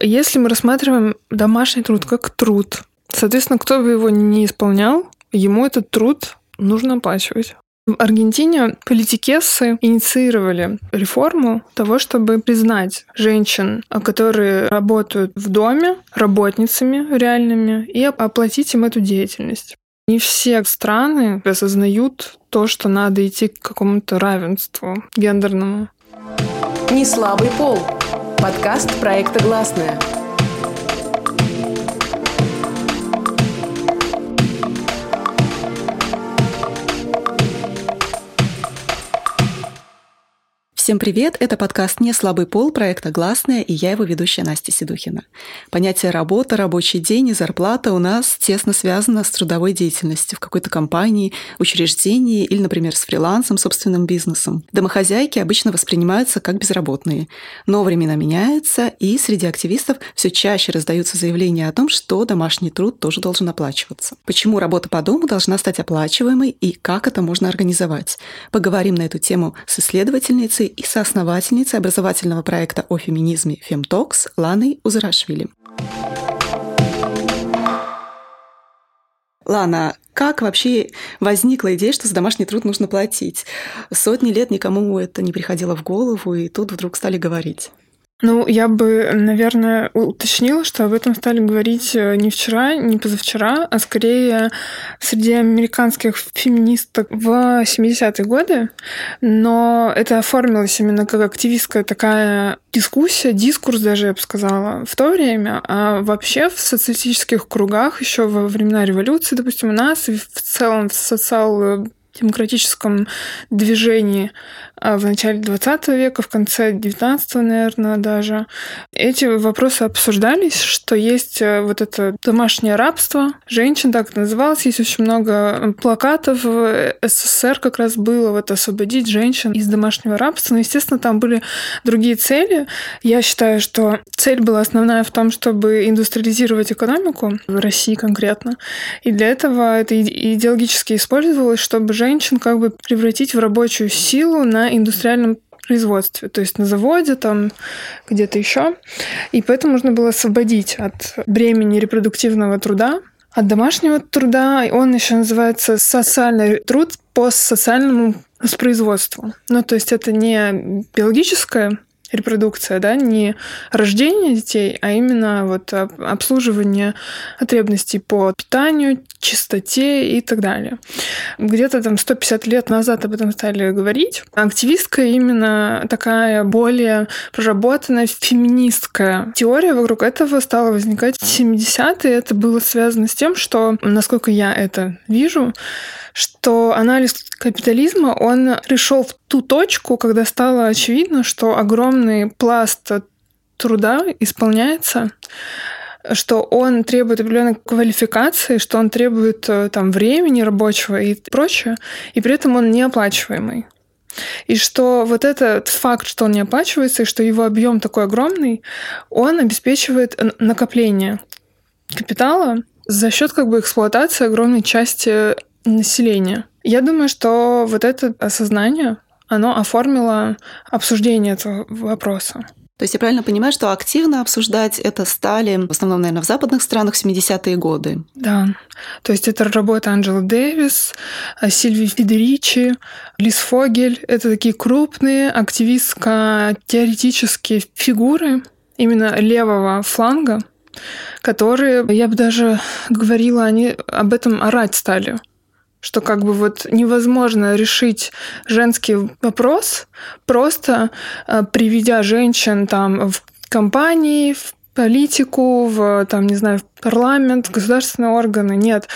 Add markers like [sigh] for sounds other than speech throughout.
Если мы рассматриваем домашний труд как труд, соответственно, кто бы его не исполнял, ему этот труд нужно оплачивать. В Аргентине политикессы инициировали реформу того, чтобы признать женщин, которые работают в доме, работницами реальными, и оплатить им эту деятельность. Не все страны осознают то, что надо идти к какому-то равенству гендерному. Не слабый пол. Подкаст проекта «Гласная». Всем привет! Это подкаст «Не слабый пол» проекта «Гласная» и я его ведущая Настя Седухина. Понятие работа, рабочий день и зарплата у нас тесно связано с трудовой деятельностью в какой-то компании, учреждении или, например, с фрилансом, собственным бизнесом. Домохозяйки обычно воспринимаются как безработные. Но времена меняются, и среди активистов все чаще раздаются заявления о том, что домашний труд тоже должен оплачиваться. Почему работа по дому должна стать оплачиваемой и как это можно организовать? Поговорим на эту тему с исследовательницей и соосновательницей образовательного проекта о феминизме «Фемтокс» Ланой Узарашвили. Лана, как вообще возникла идея, что за домашний труд нужно платить? Сотни лет никому это не приходило в голову, и тут вдруг стали говорить. Ну, я бы, наверное, уточнила, что об этом стали говорить э, не вчера, не позавчера, а скорее среди американских феминисток в 70-е годы. Но это оформилось именно как активистская такая дискуссия, дискурс даже, я бы сказала, в то время. А вообще в социалистических кругах еще во времена революции, допустим, у нас и в целом в социал демократическом движении в начале 20 века, в конце 19 наверное, даже. Эти вопросы обсуждались, что есть э, вот это домашнее рабство. Женщин так называлось. Есть очень много плакатов в СССР как раз было вот освободить женщин из домашнего рабства. Но, естественно, там были другие цели. Я считаю, что цель была основная в том, чтобы индустриализировать экономику в России конкретно. И для этого это идеологически использовалось, чтобы женщин как бы превратить в рабочую силу на индустриальном производстве, то есть на заводе, там где-то еще. И поэтому нужно было освободить от бремени репродуктивного труда, от домашнего труда. Он еще называется социальный труд по социальному воспроизводству. Ну, то есть это не биологическое репродукция, да, не рождение детей, а именно вот обслуживание потребностей по питанию, чистоте и так далее. Где-то там 150 лет назад об этом стали говорить. Активистка именно такая более проработанная феминистская теория вокруг этого стала возникать в 70-е. Это было связано с тем, что, насколько я это вижу, что анализ капитализма, он пришел в ту точку, когда стало очевидно, что огромный пласт труда исполняется, что он требует определенной квалификации, что он требует э, там времени рабочего и прочее, и при этом он неоплачиваемый. И что вот этот факт, что он не оплачивается, и что его объем такой огромный, он обеспечивает накопление капитала за счет как бы эксплуатации огромной части населения. Я думаю, что вот это осознание, оно оформило обсуждение этого вопроса. То есть я правильно понимаю, что активно обсуждать это стали в основном, наверное, в западных странах в 70-е годы? Да. То есть это работа Анджелы Дэвис, Сильви Федеричи, Лис Фогель. Это такие крупные активистско-теоретические фигуры именно левого фланга, которые, я бы даже говорила, они об этом орать стали что как бы вот невозможно решить женский вопрос, просто э, приведя женщин там в компании, в политику, в, там, не знаю, в парламент, в государственные органы. Нет.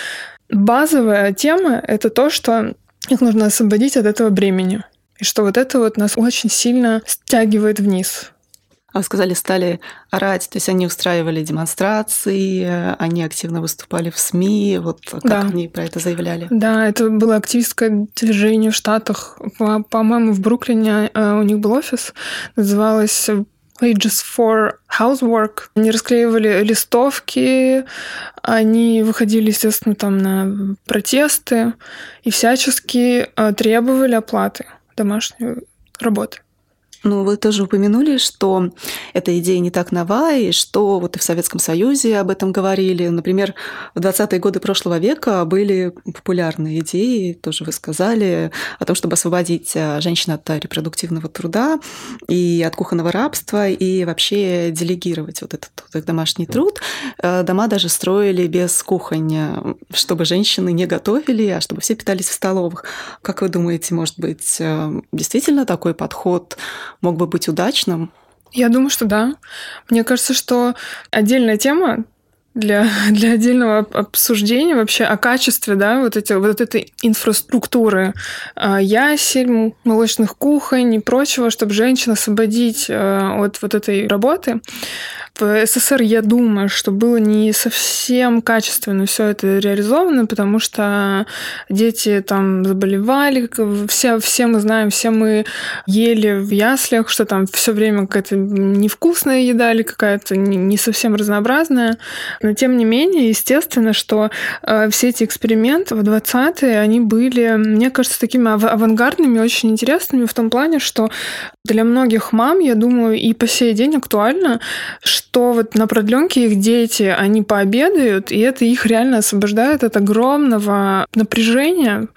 Базовая тема — это то, что их нужно освободить от этого бремени. И что вот это вот нас очень сильно стягивает вниз. А сказали, стали орать, то есть они устраивали демонстрации, они активно выступали в СМИ, вот как да. они про это заявляли? Да, это было активистское движение в Штатах. По-моему, в Бруклине э, у них был офис, называлось Wages for Housework. Они расклеивали листовки, они выходили, естественно, там на протесты и всячески э, требовали оплаты домашней работы. Ну, вы тоже упомянули, что эта идея не так нова, и что вот и в Советском Союзе об этом говорили. Например, в 20-е годы прошлого века были популярные идеи, тоже вы сказали, о том, чтобы освободить э, женщин от репродуктивного труда и от кухонного рабства, и вообще делегировать вот этот, вот этот домашний труд. Э, дома даже строили без кухонь, чтобы женщины не готовили, а чтобы все питались в столовых. Как вы думаете, может быть, действительно такой подход мог бы быть удачным? Я думаю, что да. Мне кажется, что отдельная тема для, [laughs] для отдельного обсуждения вообще о качестве, да, вот, эти, вот этой инфраструктуры а, ясель, молочных кухонь и прочего, чтобы женщин освободить а, от вот этой работы. СССР, я думаю, что было не совсем качественно все это реализовано, потому что дети там заболевали, все, все мы знаем, все мы ели в яслях, что там все время какая-то невкусная еда или какая-то не совсем разнообразная. Но тем не менее, естественно, что э, все эти эксперименты в 20-е, они были, мне кажется, такими ав- авангардными, очень интересными в том плане, что для многих мам, я думаю, и по сей день актуально, что вот на продленке их дети, они пообедают, и это их реально освобождает от огромного напряжения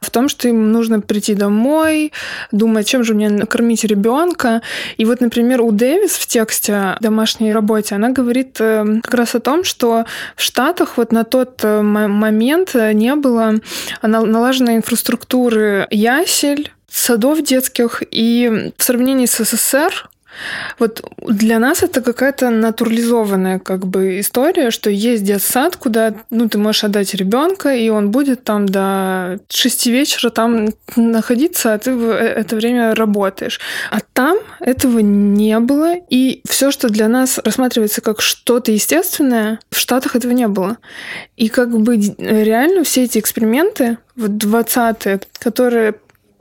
в том, что им нужно прийти домой, думать, чем же мне накормить ребенка. И вот, например, у Дэвис в тексте домашней работе, она говорит э, как раз о том, что в Штатах вот на тот э, момент не было налаженной инфраструктуры ясель, садов детских, и в сравнении с СССР вот для нас это какая-то натурализованная как бы история, что есть детсад, куда ну, ты можешь отдать ребенка, и он будет там до 6 вечера там находиться, а ты в э, это время работаешь. А там этого не было, и все, что для нас рассматривается как что-то естественное, в Штатах этого не было. И как бы реально все эти эксперименты в 20-е, которые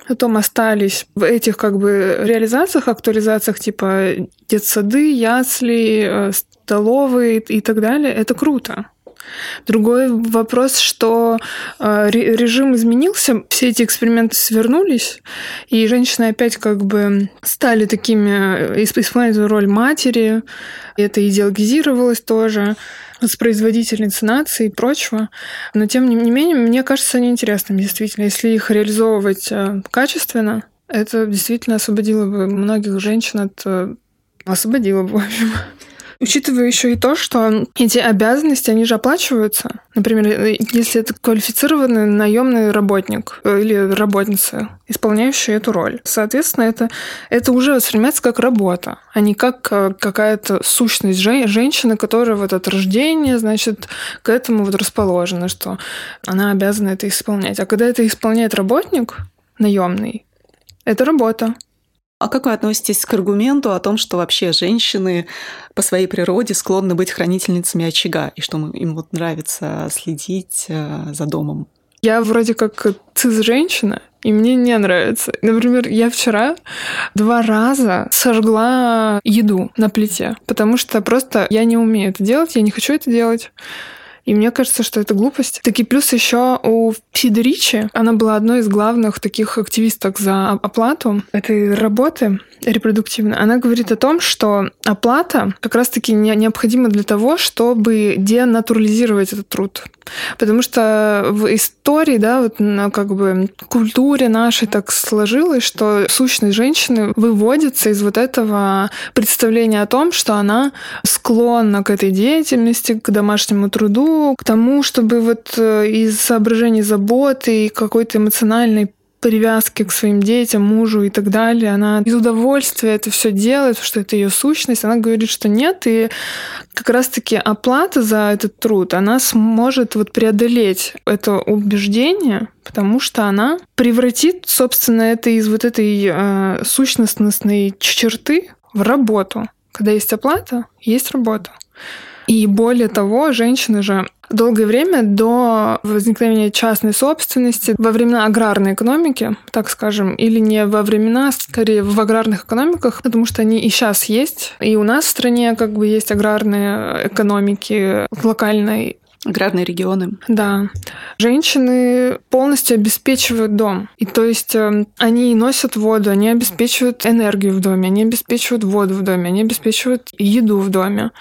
потом остались в этих как бы реализациях, актуализациях типа детсады, ясли, э, столовые и так далее, это круто. Другой вопрос, что э, режим изменился, все эти эксперименты свернулись, и женщины опять как бы стали такими, э, исполнять роль матери, это идеологизировалось тоже с производительницы нации и прочего. Но тем не менее, мне кажется, они интересными, действительно. Если их реализовывать э, качественно, это действительно освободило бы многих женщин от... Освободило бы, в общем. Учитывая еще и то, что эти обязанности, они же оплачиваются. Например, э, если это квалифицированный наемный работник э, или работница, исполняющая эту роль. Соответственно, это, это уже воспринимается как работа, а не как э, какая-то сущность женщины, которая вот от рождения, значит, к этому вот расположена, что она обязана это исполнять. А когда это исполняет работник наемный, это работа. А как вы относитесь к аргументу о том, что вообще женщины по своей природе склонны быть хранительницами очага, и что им вот нравится следить э, за домом? Я вроде как цис-женщина, и мне не нравится. Например, я вчера два раза сожгла еду на плите, потому что просто я не умею это делать, я не хочу это делать. И мне кажется, что это глупость. Таки плюс еще у Фидеричи, она была одной из главных таких активисток за оплату этой работы репродуктивной. Она говорит о том, что оплата как раз-таки необходима для того, чтобы денатурализировать этот труд. Потому что в истории, да, вот на как бы культуре нашей так сложилось, что сущность женщины выводится из вот этого представления о том, что она склонна к этой деятельности, к домашнему труду, к тому, чтобы вот э, из соображений заботы и какой-то эмоциональной привязки к своим детям, мужу и так далее. Она из удовольствия это все делает, что это ее сущность. Она говорит, что нет, и как раз-таки оплата за этот труд, она сможет вот преодолеть это убеждение, потому что она превратит, собственно, это из вот этой э, сущностностной черты в работу. Когда есть оплата, есть работа. И более того, женщины же долгое время до возникновения частной собственности, во времена аграрной экономики, так скажем, или не во времена, скорее в аграрных экономиках, потому что они и сейчас есть. И у нас в стране как бы есть аграрные экономики локальной Аграрные регионы. Да. Женщины полностью обеспечивают дом. И то есть э, они носят воду, они обеспечивают энергию в доме, они обеспечивают воду в доме, они обеспечивают еду в доме.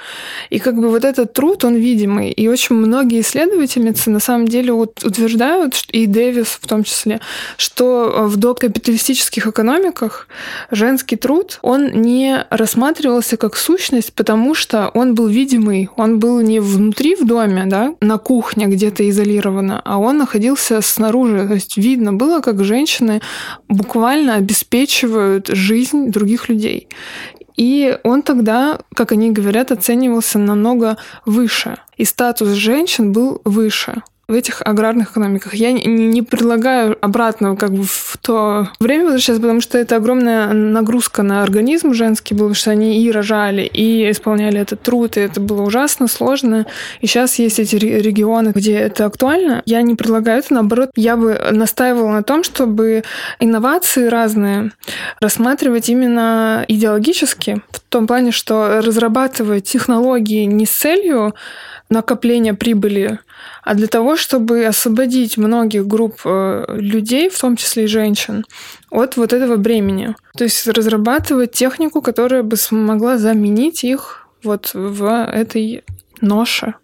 И как бы вот этот труд, он видимый. И очень многие исследовательницы на самом деле вот утверждают, и Дэвис в том числе, что в докапиталистических экономиках женский труд, он не рассматривался как сущность, потому что он был видимый, он был не внутри в доме, да, на кухне где-то изолированно, а он находился снаружи. То есть видно было, как женщины буквально обеспечивают жизнь других людей. И он тогда, как они говорят, оценивался намного выше. И статус женщин был выше в этих аграрных экономиках. Я не предлагаю обратно как бы в то время возвращаться, потому что это огромная нагрузка на организм женский был, потому что они и рожали, и исполняли этот труд, и это было ужасно сложно. И сейчас есть эти регионы, где это актуально. Я не предлагаю это, наоборот, я бы настаивала на том, чтобы инновации разные рассматривать именно идеологически, в том плане, что разрабатывать технологии не с целью накопления прибыли а для того, чтобы освободить многих групп э, людей, в том числе и женщин, от вот этого бремени. То есть разрабатывать технику, которая бы смогла заменить их вот в этой ноше.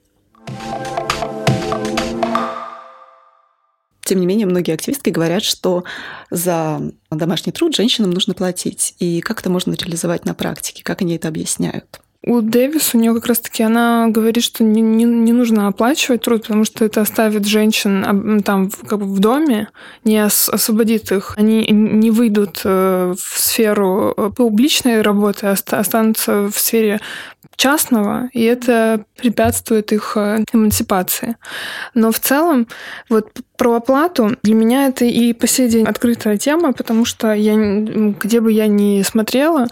Тем не менее, многие активистки говорят, что за домашний труд женщинам нужно платить. И как это можно реализовать на практике? Как они это объясняют? У Дэвис, у нее как раз-таки она говорит, что не, не, не нужно оплачивать труд, потому что это оставит женщин там как бы в доме, не освободит их. Они не выйдут э, в сферу э, публичной работы, останутся в сфере частного, и это препятствует их э, эмансипации. Но в целом, вот про оплату для меня это и по сей день открытая тема, потому что я, где бы я ни смотрела,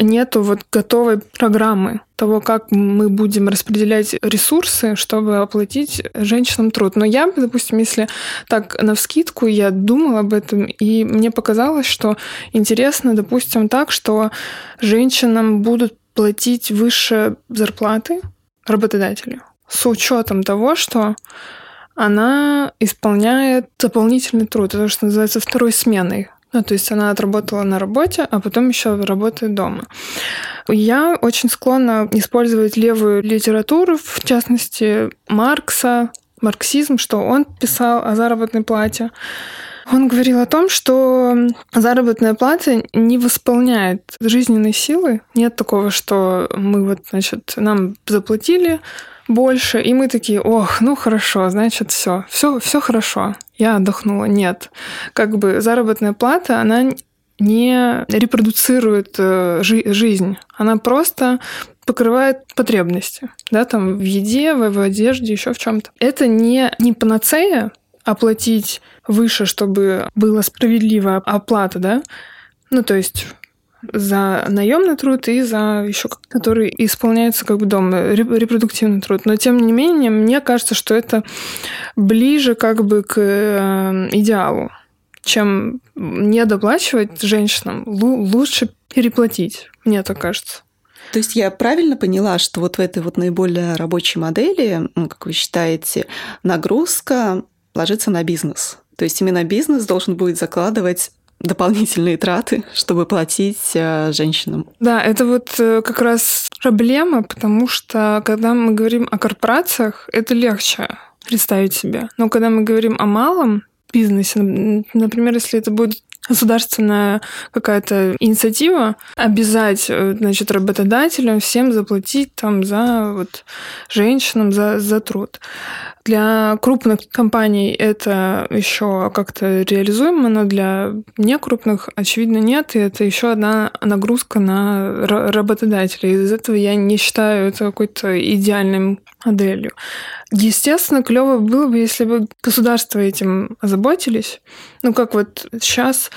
нету вот готовой программы того, как мы будем распределять ресурсы, чтобы оплатить женщинам труд. Но я, допустим, если так на вскидку, я думала об этом, и мне показалось, что интересно, допустим, так, что женщинам будут платить выше зарплаты работодателю с учетом того, что она исполняет дополнительный труд, это что называется второй сменой. Ну, то есть она отработала на работе, а потом еще работает дома. Я очень склонна использовать левую литературу, в частности, Маркса, марксизм, что он писал о заработной плате. Он говорил о том, что заработная плата не восполняет жизненной силы. Нет такого, что мы вот, значит, нам заплатили больше, и мы такие, ох, ну хорошо, значит, все, все, все хорошо, я отдохнула. Нет, как бы заработная плата, она не репродуцирует э, жи- жизнь, она просто покрывает потребности, да, там в еде, в, в одежде, еще в чем-то. Это не, не панацея, оплатить выше, чтобы была справедливая оплата, да? Ну, то есть за наемный труд и за еще который исполняется как бы дома, репродуктивный труд. Но тем не менее, мне кажется, что это ближе как бы к э, идеалу, чем не доплачивать женщинам. Лучше переплатить, мне так кажется. То есть я правильно поняла, что вот в этой вот наиболее рабочей модели, как вы считаете, нагрузка ложится на бизнес. То есть именно бизнес должен будет закладывать дополнительные траты, чтобы платить э, женщинам. Да, это вот э, как раз проблема, потому что когда мы говорим о корпорациях, это легче представить себе. Но когда мы говорим о малом бизнесе, например, если это будет государственная какая-то инициатива обязать, э, значит, работодателям всем заплатить там за вот женщинам за, за труд. Для крупных компаний это еще как-то реализуемо, но для некрупных, очевидно, нет. И это еще одна нагрузка на работодателей. Из этого я не считаю это какой-то идеальной моделью. Естественно, клево было бы, если бы государство этим озаботились. Ну, как вот сейчас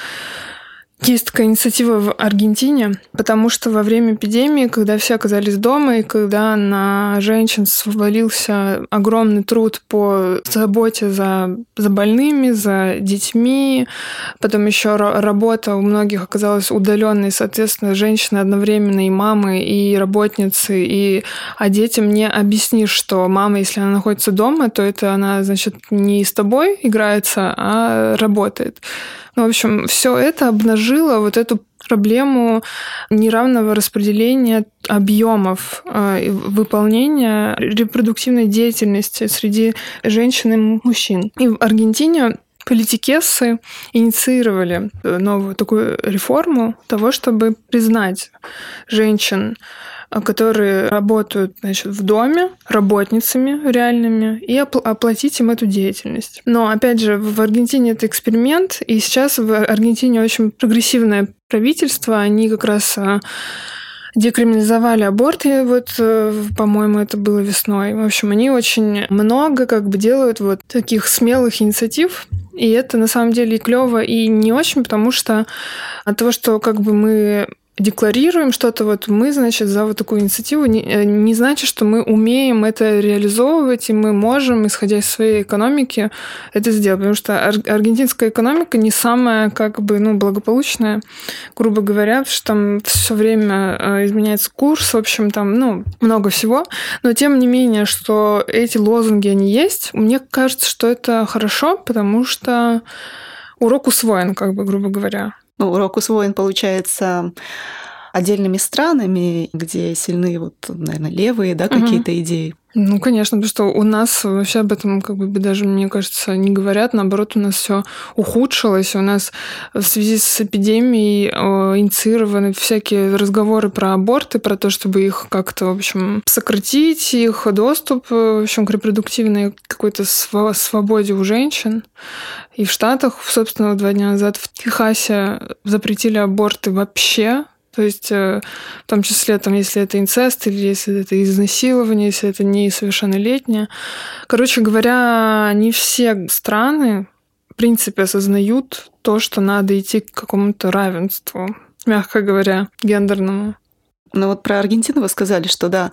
Есть такая инициатива в Аргентине, потому что во время эпидемии, когда все оказались дома, и когда на женщин свалился огромный труд по заботе за, за больными, за детьми, потом еще работа у многих оказалась удаленной, соответственно, женщины одновременно и мамы, и работницы, и а детям не объяснишь, что мама, если она находится дома, то это она, значит, не с тобой играется, а работает. Ну, в общем, все это обнажило вот эту проблему неравного распределения объемов э, выполнения репродуктивной деятельности среди женщин и мужчин. И в Аргентине политикессы инициировали новую такую реформу того, чтобы признать женщин которые работают значит, в доме работницами реальными и оплатить им эту деятельность. Но, опять же, в Аргентине это эксперимент, и сейчас в Аргентине очень прогрессивное правительство, они как раз а, декриминализовали аборты, вот, э, по-моему, это было весной. В общем, они очень много как бы делают вот таких смелых инициатив, и это на самом деле клево и не очень, потому что от того, что как бы мы декларируем что-то, вот мы, значит, за вот такую инициативу, не, э, не значит, что мы умеем это реализовывать, и мы можем, исходя из своей экономики, это сделать. Потому что ар- аргентинская экономика не самая, как бы, ну, благополучная, грубо говоря, потому что там все время э, изменяется курс, в общем, там, ну, много всего. Но, тем не менее, что эти лозунги, они есть, мне кажется, что это хорошо, потому что урок усвоен, как бы, грубо говоря. Ну, урок усвоен, получается, отдельными странами, где сильны вот, наверное, левые, да, какие-то угу. идеи. Ну, конечно, потому что у нас вообще об этом, как бы даже, мне кажется, не говорят. Наоборот, у нас все ухудшилось. У нас в связи с эпидемией инициированы всякие разговоры про аборты, про то, чтобы их как-то, в общем, сократить, их доступ, в общем, к репродуктивной какой-то свободе у женщин. И в Штатах, собственно, два дня назад в Техасе запретили аборты вообще то есть э, в том числе, там, если это инцест или если это изнасилование, если это несовершеннолетнее. Короче говоря, не все страны, в принципе, осознают то, что надо идти к какому-то равенству, мягко говоря, гендерному. Но вот про Аргентину вы сказали, что да,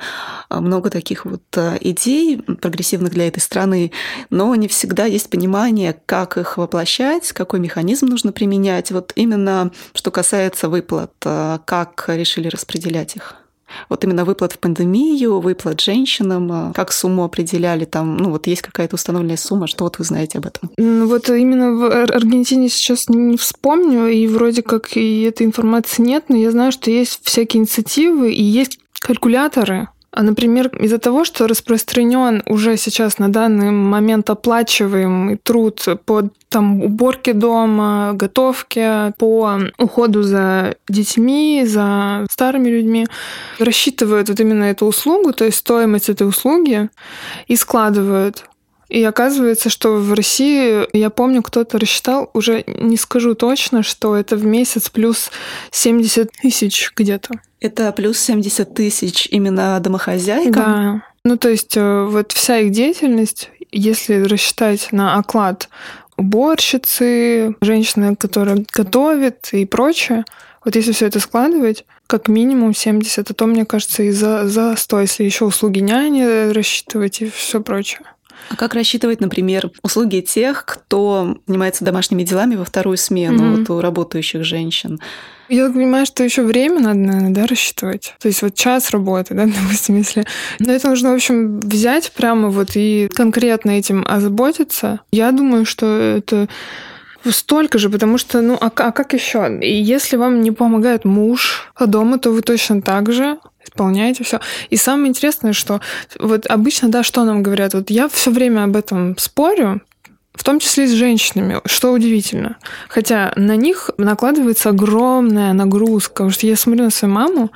много таких вот э, идей прогрессивных для этой страны, но не всегда есть понимание, как их воплощать, какой механизм нужно применять. Вот именно что касается выплат, э, как решили распределять их? Вот именно выплат в пандемию, выплат женщинам, э, как сумму определяли там, ну вот есть какая-то установленная сумма, что вот вы знаете об этом? Вот именно в Аргентине сейчас не вспомню, и вроде как и этой информации нет, но я знаю, что есть всякие инициативы и есть калькуляторы, а, например, из-за того, что распространен уже сейчас на данный момент оплачиваемый труд по там, уборке дома, готовке, по уходу за детьми, за старыми людьми, рассчитывают вот именно эту услугу, то есть стоимость этой услуги, и складывают и оказывается, что в России, я помню, кто-то рассчитал, уже не скажу точно, что это в месяц плюс 70 тысяч где-то. Это плюс 70 тысяч именно домохозяйкам? Да. Ну, то есть э, вот вся их деятельность, если рассчитать на оклад уборщицы, женщины, которая готовит и прочее, вот если все это складывать, как минимум 70, а то, мне кажется, и за, за 100, если еще услуги няни рассчитывать и все прочее. А как рассчитывать, например, услуги тех, кто занимается домашними делами во вторую смену, mm-hmm. вот у работающих женщин? Я так понимаю, что еще время надо, наверное, да, рассчитывать. То есть вот час работы, да, [laughs] допустим, если... Но это нужно, в общем, взять прямо вот и конкретно этим озаботиться. Я думаю, что это Столько же, потому что, ну, а, а как еще? И если вам не помогает муж дома, то вы точно так же исполняете все. И самое интересное, что вот обычно, да, что нам говорят, вот я все время об этом спорю, в том числе и с женщинами, что удивительно. Хотя на них накладывается огромная нагрузка, потому что я смотрю на свою маму,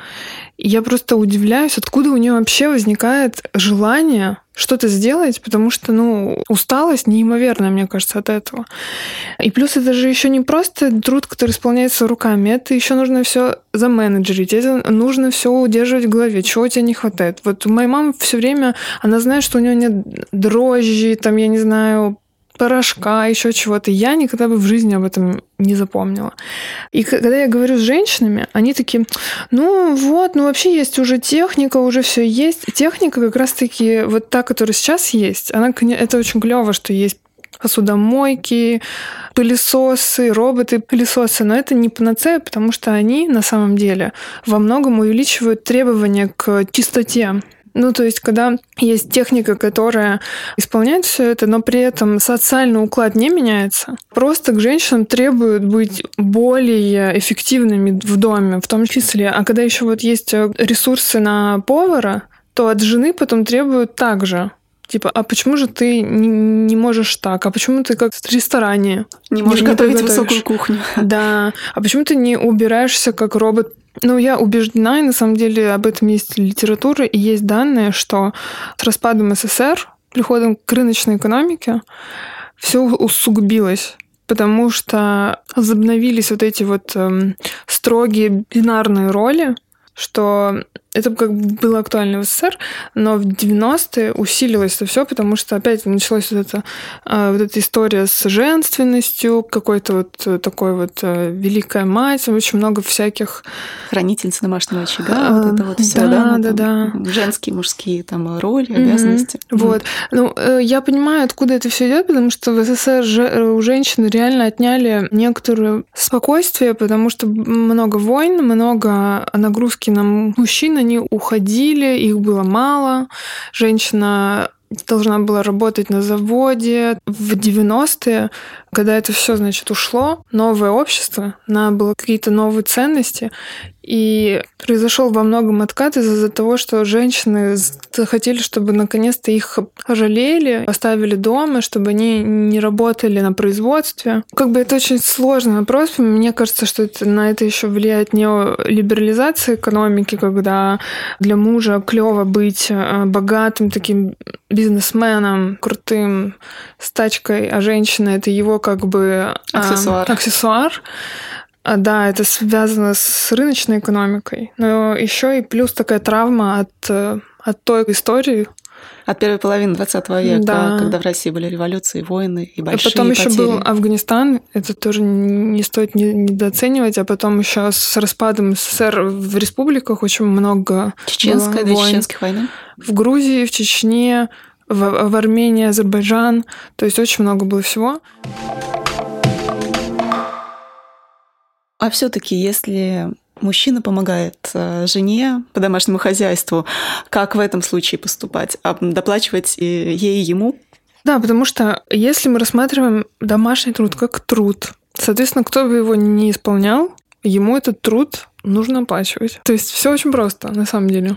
я просто удивляюсь, откуда у нее вообще возникает желание что-то сделать, потому что, ну, усталость неимоверная, мне кажется, от этого. И плюс это же еще не просто труд, который исполняется руками, это еще нужно все заменеджерить, это нужно все удерживать в голове, чего у тебя не хватает. Вот у моей мамы все время, она знает, что у нее нет дрожжи, там, я не знаю, порошка, еще чего-то. Я никогда бы в жизни об этом не запомнила. И когда я говорю с женщинами, они такие, ну вот, ну вообще есть уже техника, уже все есть. Техника как раз-таки вот та, которая сейчас есть, она, это очень клево, что есть посудомойки, пылесосы, роботы-пылесосы, но это не панацея, потому что они на самом деле во многом увеличивают требования к чистоте ну, то есть, когда есть техника, которая исполняет все это, но при этом социальный уклад не меняется, просто к женщинам требуют быть более эффективными в доме, в том числе. А когда еще вот есть ресурсы на повара, то от жены потом требуют также. Типа, а почему же ты не, не можешь так? А почему ты как в ресторане? Не можешь не, готовить не высокую кухню. Да. А почему ты не убираешься как робот ну, я убеждена, и на самом деле об этом есть литература, и есть данные, что с распадом СССР, приходом к рыночной экономике, все усугубилось потому что возобновились вот эти вот эм, строгие бинарные роли, что это как бы было актуально в СССР, но в 90-е усилилось это все, потому что опять началась вот эта, а, вот эта история с женственностью, какой-то вот э, такой вот э, великая мать, очень много всяких... Хранительница домашнего очага, а, вот это вот все, да? Да, да, да. Женские, мужские там роли, обязанности. Mm-hmm. Вот. Ну, э, я понимаю, откуда это все идет, потому что в СССР у женщин реально отняли некоторое спокойствие, потому что много войн, много нагрузки на мужчин, они уходили, их было мало. Женщина должна была работать на заводе. В 90-е, когда это все, значит, ушло, новое общество, надо было какие-то новые ценности, и произошел во многом откат из-за того, что женщины захотели, чтобы наконец-то их жалели, оставили дома, чтобы они не работали на производстве. Как бы это очень сложный вопрос. Мне кажется, что это, на это еще влияет неолиберализация экономики, когда для мужа клево быть э, богатым таким бизнесменом, крутым, с тачкой, а женщина это его как бы аксессуар. А, аксессуар. А, да, это связано с рыночной экономикой, но еще и плюс такая травма от, э, от той истории, от первой половины 20 века, да. когда в России были революции, войны и большие А потом потери. еще был Афганистан, это тоже не стоит недооценивать, а потом еще с распадом СССР в республиках очень много Чеченская, было войн. чеченских войны? В Грузии, в Чечне, в, в Армении, Азербайджан, то есть очень много было всего. А все-таки, если мужчина помогает э, жене по домашнему хозяйству, как в этом случае поступать? А доплачивать ей и ему? Да, потому что если мы рассматриваем домашний труд как труд, соответственно, кто бы его не исполнял, ему этот труд нужно оплачивать. То есть все очень просто, на самом деле.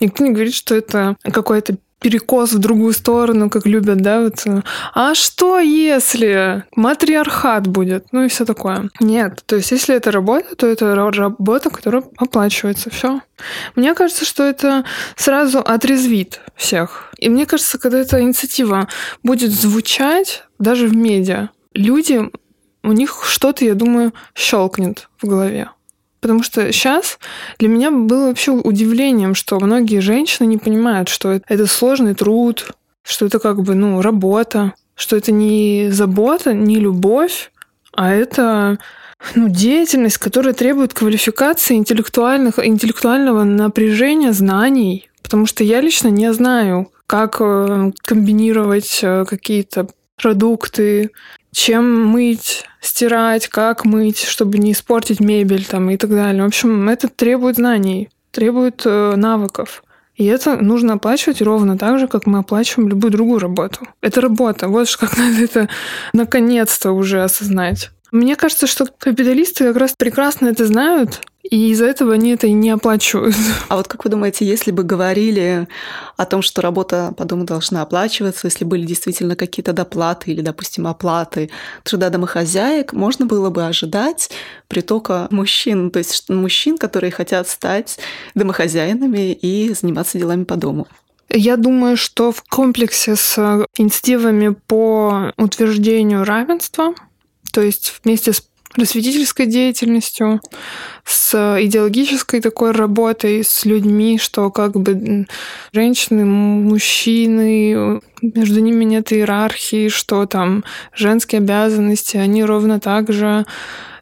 Никто не говорит, что это какое-то перекос в другую сторону, как любят, да, вот. А что если матриархат будет? Ну и все такое. Нет, то есть если это работа, то это работа, которая оплачивается. Все. Мне кажется, что это сразу отрезвит всех. И мне кажется, когда эта инициатива будет звучать даже в медиа, люди, у них что-то, я думаю, щелкнет в голове. Потому что сейчас для меня было вообще удивлением, что многие женщины не понимают, что это сложный труд, что это как бы, ну, работа, что это не забота, не любовь, а это ну, деятельность, которая требует квалификации интеллектуальных, интеллектуального напряжения знаний. Потому что я лично не знаю, как э, комбинировать э, какие-то продукты, чем мыть, стирать, как мыть, чтобы не испортить мебель там и так далее. В общем, это требует знаний, требует э, навыков. И это нужно оплачивать ровно так же, как мы оплачиваем любую другую работу. Это работа. Вот как [laughs] надо это наконец-то уже осознать. Мне кажется, что капиталисты как раз прекрасно это знают, и из-за этого они это и не оплачивают. А вот как вы думаете, если бы говорили о том, что работа по дому должна оплачиваться, если были действительно какие-то доплаты или, допустим, оплаты труда домохозяек, можно было бы ожидать притока мужчин, то есть мужчин, которые хотят стать домохозяинами и заниматься делами по дому? Я думаю, что в комплексе с инициативами по утверждению равенства, то есть вместе с просветительской деятельностью, с идеологической такой работой с людьми, что как бы женщины, мужчины, между ними нет иерархии, что там женские обязанности, они ровно так же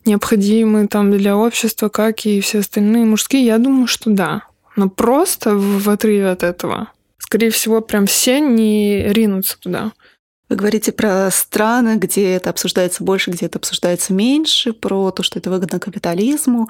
необходимы там для общества, как и все остальные мужские. Я думаю, что да. Но просто в отрыве от этого, скорее всего, прям все не ринутся туда. Вы говорите про страны, где это обсуждается больше, где это обсуждается меньше, про то, что это выгодно капитализму.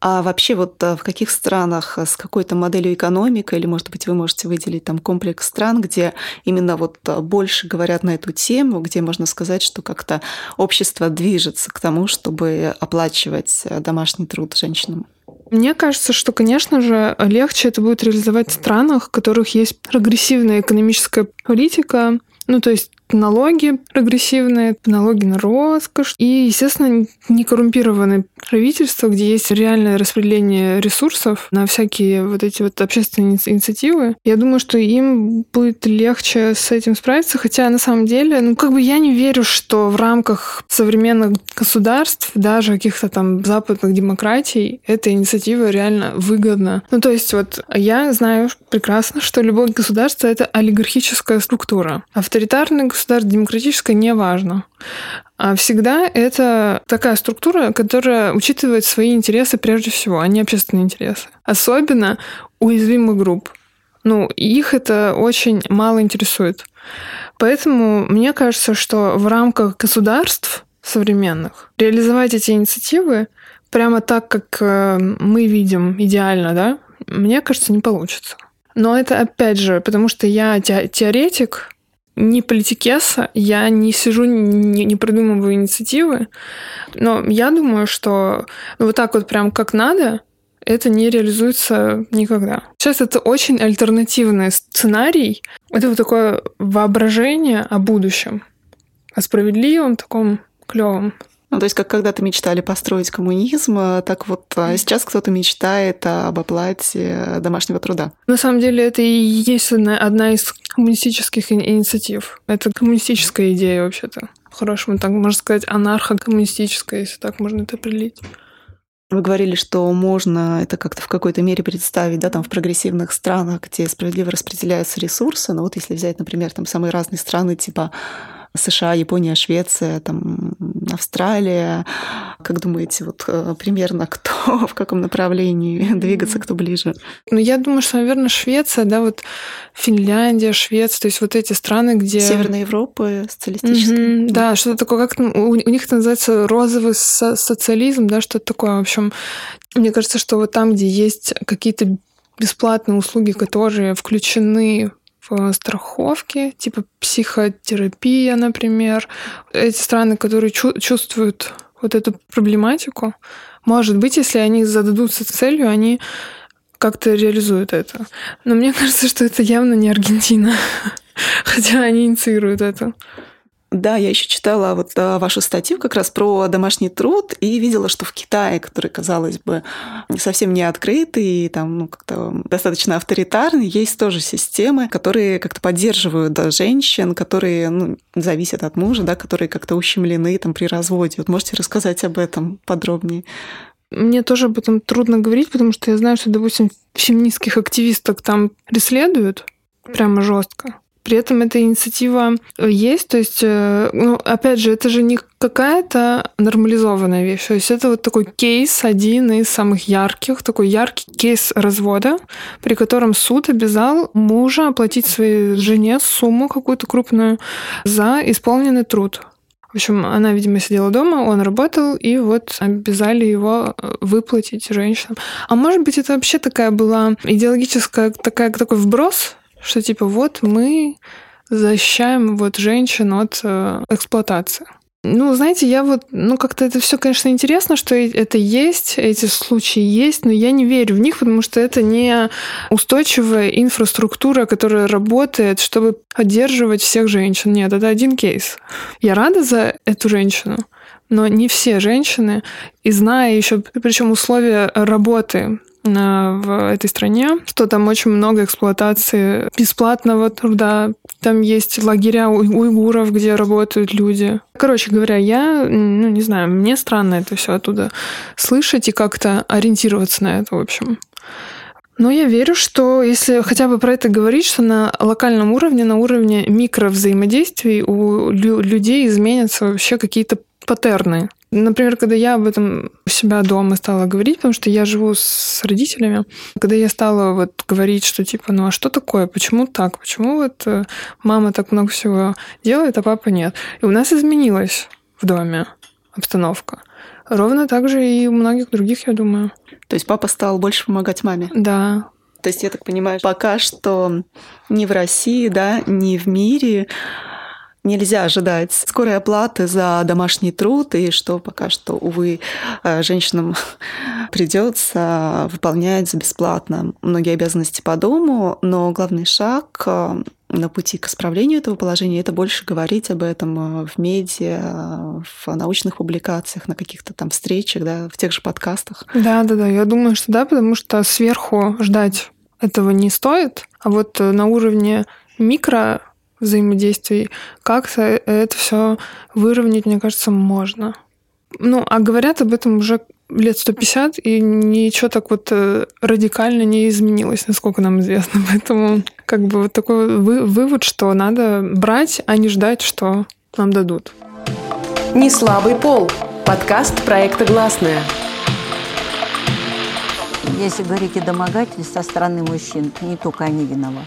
А вообще вот э, в каких странах с какой-то моделью экономики, или, может быть, вы можете выделить там комплекс стран, где именно вот э, больше говорят на эту тему, где можно сказать, что как-то общество движется к тому, чтобы оплачивать домашний труд женщинам? Мне кажется, что, конечно же, легче это будет реализовать в странах, в которых есть прогрессивная экономическая политика, ну, то есть налоги прогрессивные, налоги на роскошь и, естественно, некоррумпированное правительство, где есть реальное распределение ресурсов на всякие вот эти вот общественные инициативы. Я думаю, что им будет легче с этим справиться, хотя на самом деле, ну, как бы я не верю, что в рамках современных государств, даже каких-то там западных демократий, эта инициатива реально выгодна. Ну, то есть вот я знаю прекрасно, что любое государство — это олигархическая структура. Государство государство демократическое не важно. А всегда это такая структура, которая учитывает свои интересы прежде всего, а не общественные интересы. Особенно уязвимых групп. Ну, их это очень мало интересует. Поэтому мне кажется, что в рамках государств современных реализовать эти инициативы прямо так, как э, мы видим идеально, да, мне кажется, не получится. Но это опять же, потому что я теоретик, не политикеса, я не сижу, не, не придумываю инициативы, но я думаю, что вот так вот прям как надо, это не реализуется никогда. Сейчас это очень альтернативный сценарий. Это вот такое воображение о будущем, о справедливом, таком клевом. Ну, то есть, как когда-то мечтали построить коммунизм, а так вот а сейчас кто-то мечтает об оплате домашнего труда. На самом деле, это и есть одна из коммунистических инициатив. Это коммунистическая идея вообще-то. По-хорошему, так можно сказать, анархо-коммунистическая, если так можно это определить. Вы говорили, что можно это как-то в какой-то мере представить, да, там в прогрессивных странах, где справедливо распределяются ресурсы. Но вот если взять, например, там самые разные страны, типа США, Япония, Швеция, там, Австралия. Как думаете, вот э, примерно кто, [laughs] в каком направлении двигаться, кто ближе? Ну, я думаю, что, наверное, Швеция, да, вот Финляндия, Швеция, то есть вот эти страны, где... Северная Европа, социалистическая. Mm-hmm, да, что-то такое, как у, у них это называется розовый со- социализм, да, что-то такое. В общем, мне кажется, что вот там, где есть какие-то бесплатные услуги, которые включены в страховке, типа психотерапия, например. Эти страны, которые чу- чувствуют вот эту проблематику, может быть, если они зададутся целью, они как-то реализуют это. Но мне [laughs] кажется, что это явно не Аргентина, [laughs] хотя они инициируют это. Да, я еще читала вот а, вашу статью как раз про домашний труд и видела, что в Китае, который, казалось бы, совсем не открытый и там ну, как-то достаточно авторитарный, есть тоже системы, которые как-то поддерживают да, женщин, которые ну, зависят от мужа, да, которые как-то ущемлены там при разводе. Вот можете рассказать об этом подробнее? Мне тоже об этом трудно говорить, потому что я знаю, что, допустим, феминистских активисток там преследуют прямо жестко. При этом эта инициатива э, есть, то есть, э, ну, опять же, это же не какая-то нормализованная вещь. То есть это вот такой кейс, один из самых ярких, такой яркий кейс развода, при котором суд обязал мужа оплатить своей жене сумму какую-то крупную за исполненный труд. В общем, она, видимо, сидела дома, он работал, и вот обязали его э, выплатить женщинам. А может быть, это вообще такая была идеологическая, такая, такой вброс что типа вот мы защищаем вот женщин от э, эксплуатации. Ну, знаете, я вот, ну, как-то это все, конечно, интересно, что это есть, эти случаи есть, но я не верю в них, потому что это не устойчивая инфраструктура, которая работает, чтобы поддерживать всех женщин. Нет, это один кейс. Я рада за эту женщину, но не все женщины, и зная еще, причем условия работы в этой стране, что там очень много эксплуатации бесплатного труда. Там есть лагеря уйгуров, где работают люди. Короче говоря, я, ну, не знаю, мне странно это все оттуда слышать и как-то ориентироваться на это, в общем. Но я верю, что если хотя бы про это говорить, что на локальном уровне, на уровне микровзаимодействий у людей изменятся вообще какие-то паттерны. Например, когда я об этом у себя дома стала говорить, потому что я живу с родителями, когда я стала вот говорить, что типа, ну а что такое, почему так, почему вот э, мама так много всего делает, а папа нет. И у нас изменилась в доме обстановка. Ровно так же и у многих других, я думаю. То есть папа стал больше помогать маме? Да. То есть, я так понимаю, пока что ни в России, да, ни в мире нельзя ожидать скорой оплаты за домашний труд, и что пока что, увы, э, женщинам [laughs] придется выполнять бесплатно многие обязанности по дому, но главный шаг э, на пути к исправлению этого положения это больше говорить об этом э, в медиа, в научных публикациях, на каких-то там встречах, да, в тех же подкастах. Да, да, да, я думаю, что да, потому что сверху ждать этого не стоит, а вот на уровне микро взаимодействий, как-то это все выровнять, мне кажется, можно. Ну, а говорят об этом уже лет 150, и ничего так вот э, радикально не изменилось, насколько нам известно. [laughs] Поэтому как бы вот такой вы, вывод, что надо брать, а не ждать, что нам дадут. Не слабый пол. Подкаст проекта «Гласная». Если говорить о домогательстве со стороны мужчин, не только они виноваты.